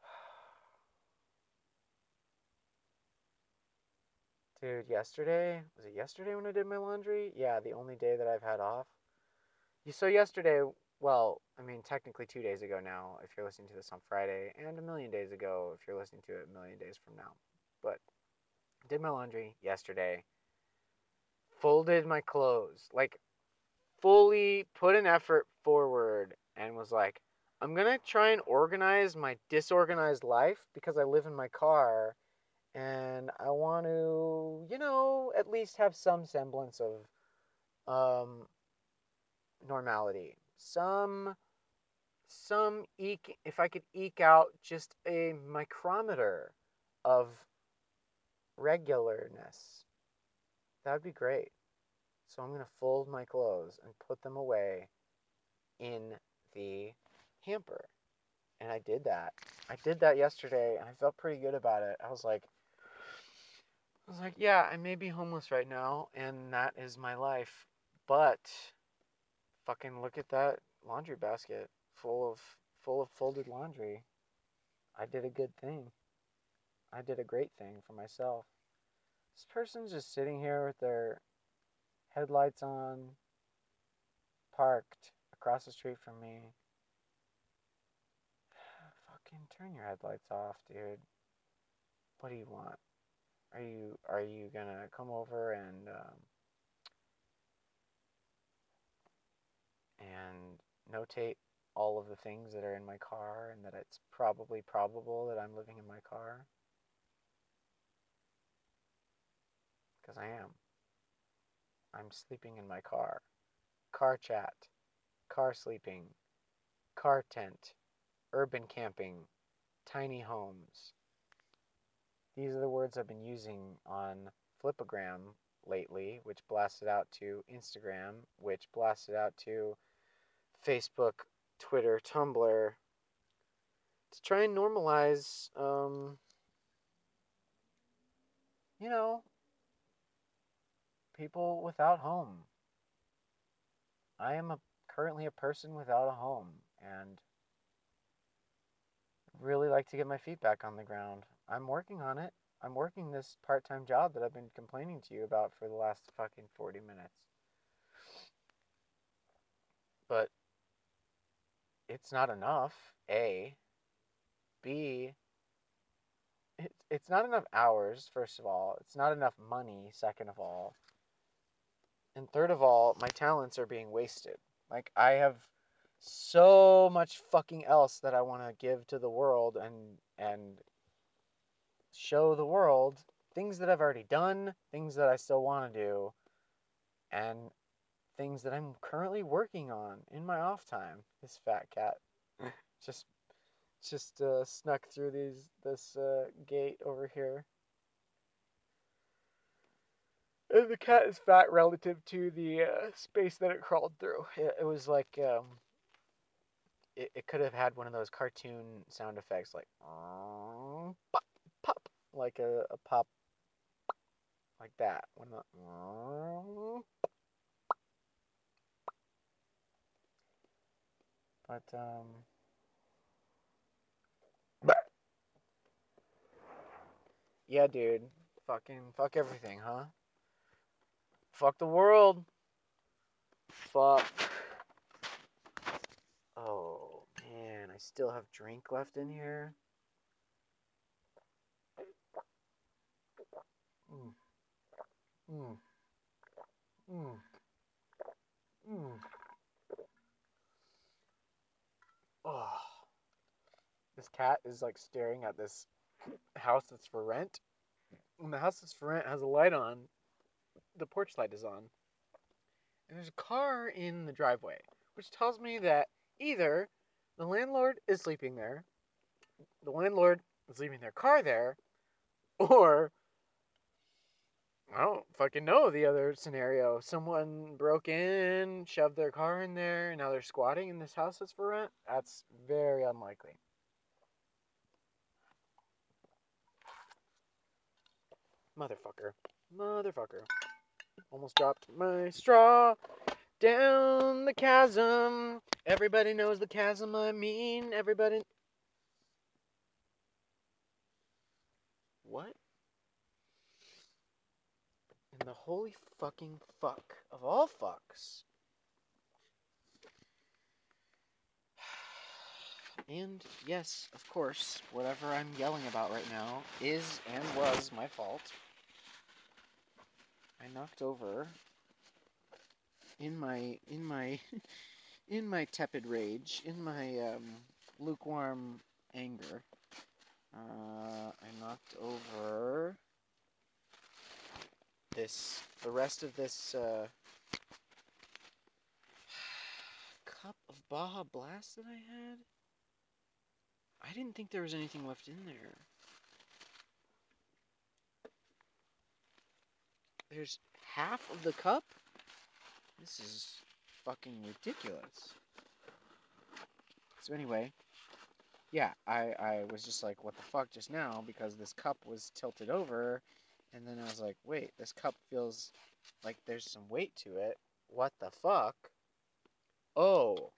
Dude, yesterday was it yesterday when I did my laundry? Yeah, the only day that I've had off. You So yesterday, well, I mean technically two days ago now, if you're listening to this on Friday, and a million days ago if you're listening to it a million days from now. But I did my laundry yesterday folded my clothes, like fully put an effort, forward and was like, I'm gonna try and organize my disorganized life because I live in my car and I want to, you know, at least have some semblance of um, normality. Some, some eke, if I could eke out just a micrometer of regularness, that would be great. So I'm going to fold my clothes and put them away in the hamper. And I did that. I did that yesterday and I felt pretty good about it. I was like, I was like, yeah, I may be homeless right now and that is my life, but fucking look at that laundry basket full of full of folded laundry. I did a good thing. I did a great thing for myself. This person's just sitting here with their headlights on, parked across the street from me. Fucking turn your headlights off, dude. What do you want? Are you are you gonna come over and um, and notate all of the things that are in my car and that it's probably probable that I'm living in my car? Because I am. I'm sleeping in my car. Car chat. Car sleeping. Car tent. Urban camping. Tiny homes. These are the words I've been using on Flipagram lately, which blasted out to Instagram, which blasted out to Facebook, Twitter, Tumblr, to try and normalize, um, you know, people without home. I am a, currently a person without a home and really like to get my feet back on the ground. I'm working on it. I'm working this part time job that I've been complaining to you about for the last fucking 40 minutes. But it's not enough, A. B. It's, it's not enough hours, first of all. It's not enough money, second of all. And third of all, my talents are being wasted. Like, I have so much fucking else that I want to give to the world and and show the world things that I've already done, things that I still want to do, and things that I'm currently working on in my off time. This fat cat just just uh, snuck through these this uh, gate over here. And the cat is fat relative to the uh, space that it crawled through. It, it was like um, it, it could have had one of those cartoon sound effects like pop, pop, like a, a pop like that. When the, but um yeah, dude. Fucking fuck everything, huh? Fuck the world. Fuck. Oh, man. I still have drink left in here. Mm. Mm. Mm. Mm. Oh. This cat is like staring at this house that's for rent. And the house that's for rent has a light on. The porch light is on. And there's a car in the driveway, which tells me that either the landlord is sleeping there, the landlord is leaving their car there, or I don't fucking know the other scenario. Someone broke in, shoved their car in there, and now they're squatting in this house that's for rent. That's very unlikely. Motherfucker. Motherfucker. Almost dropped my straw down the chasm. Everybody knows the chasm I mean. Everybody. What? And the holy fucking fuck of all fucks. And yes, of course, whatever I'm yelling about right now is and was my fault. Knocked over in my in my in my tepid rage, in my um, lukewarm anger, uh, I knocked over this, the rest of this uh, cup of Baja Blast that I had. I didn't think there was anything left in there. There's half of the cup? This is fucking ridiculous. So anyway, yeah, I, I was just like, what the fuck just now because this cup was tilted over and then I was like, wait, this cup feels like there's some weight to it. What the fuck? Oh,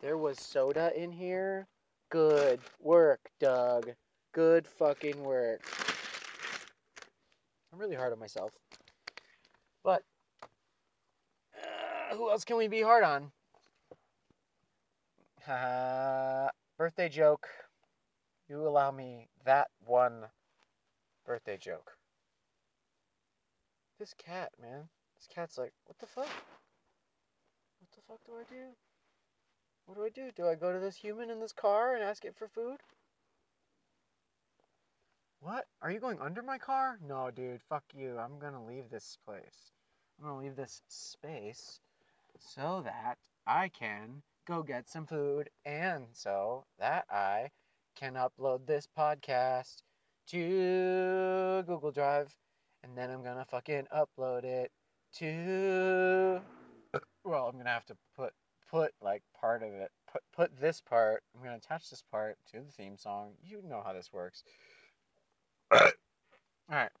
there was soda in here? Good work, Doug. Good fucking work. I'm really hard on myself. But uh, who else can we be hard on? Uh, birthday joke. You allow me that one birthday joke. This cat, man. This cat's like, what the fuck? What the fuck do I do? What do I do? Do I go to this human in this car and ask it for food? What? Are you going under my car? No, dude, fuck you. I'm gonna leave this place. I'm gonna leave this space so that I can go get some food and so that I can upload this podcast to Google Drive and then I'm gonna fucking upload it to well, I'm gonna have to put put like part of it put put this part I'm gonna attach this part to the theme song. You know how this works. Alright.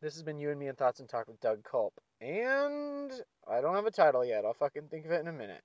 This has been You and Me and Thoughts and Talk with Doug Culp. And I don't have a title yet. I'll fucking think of it in a minute.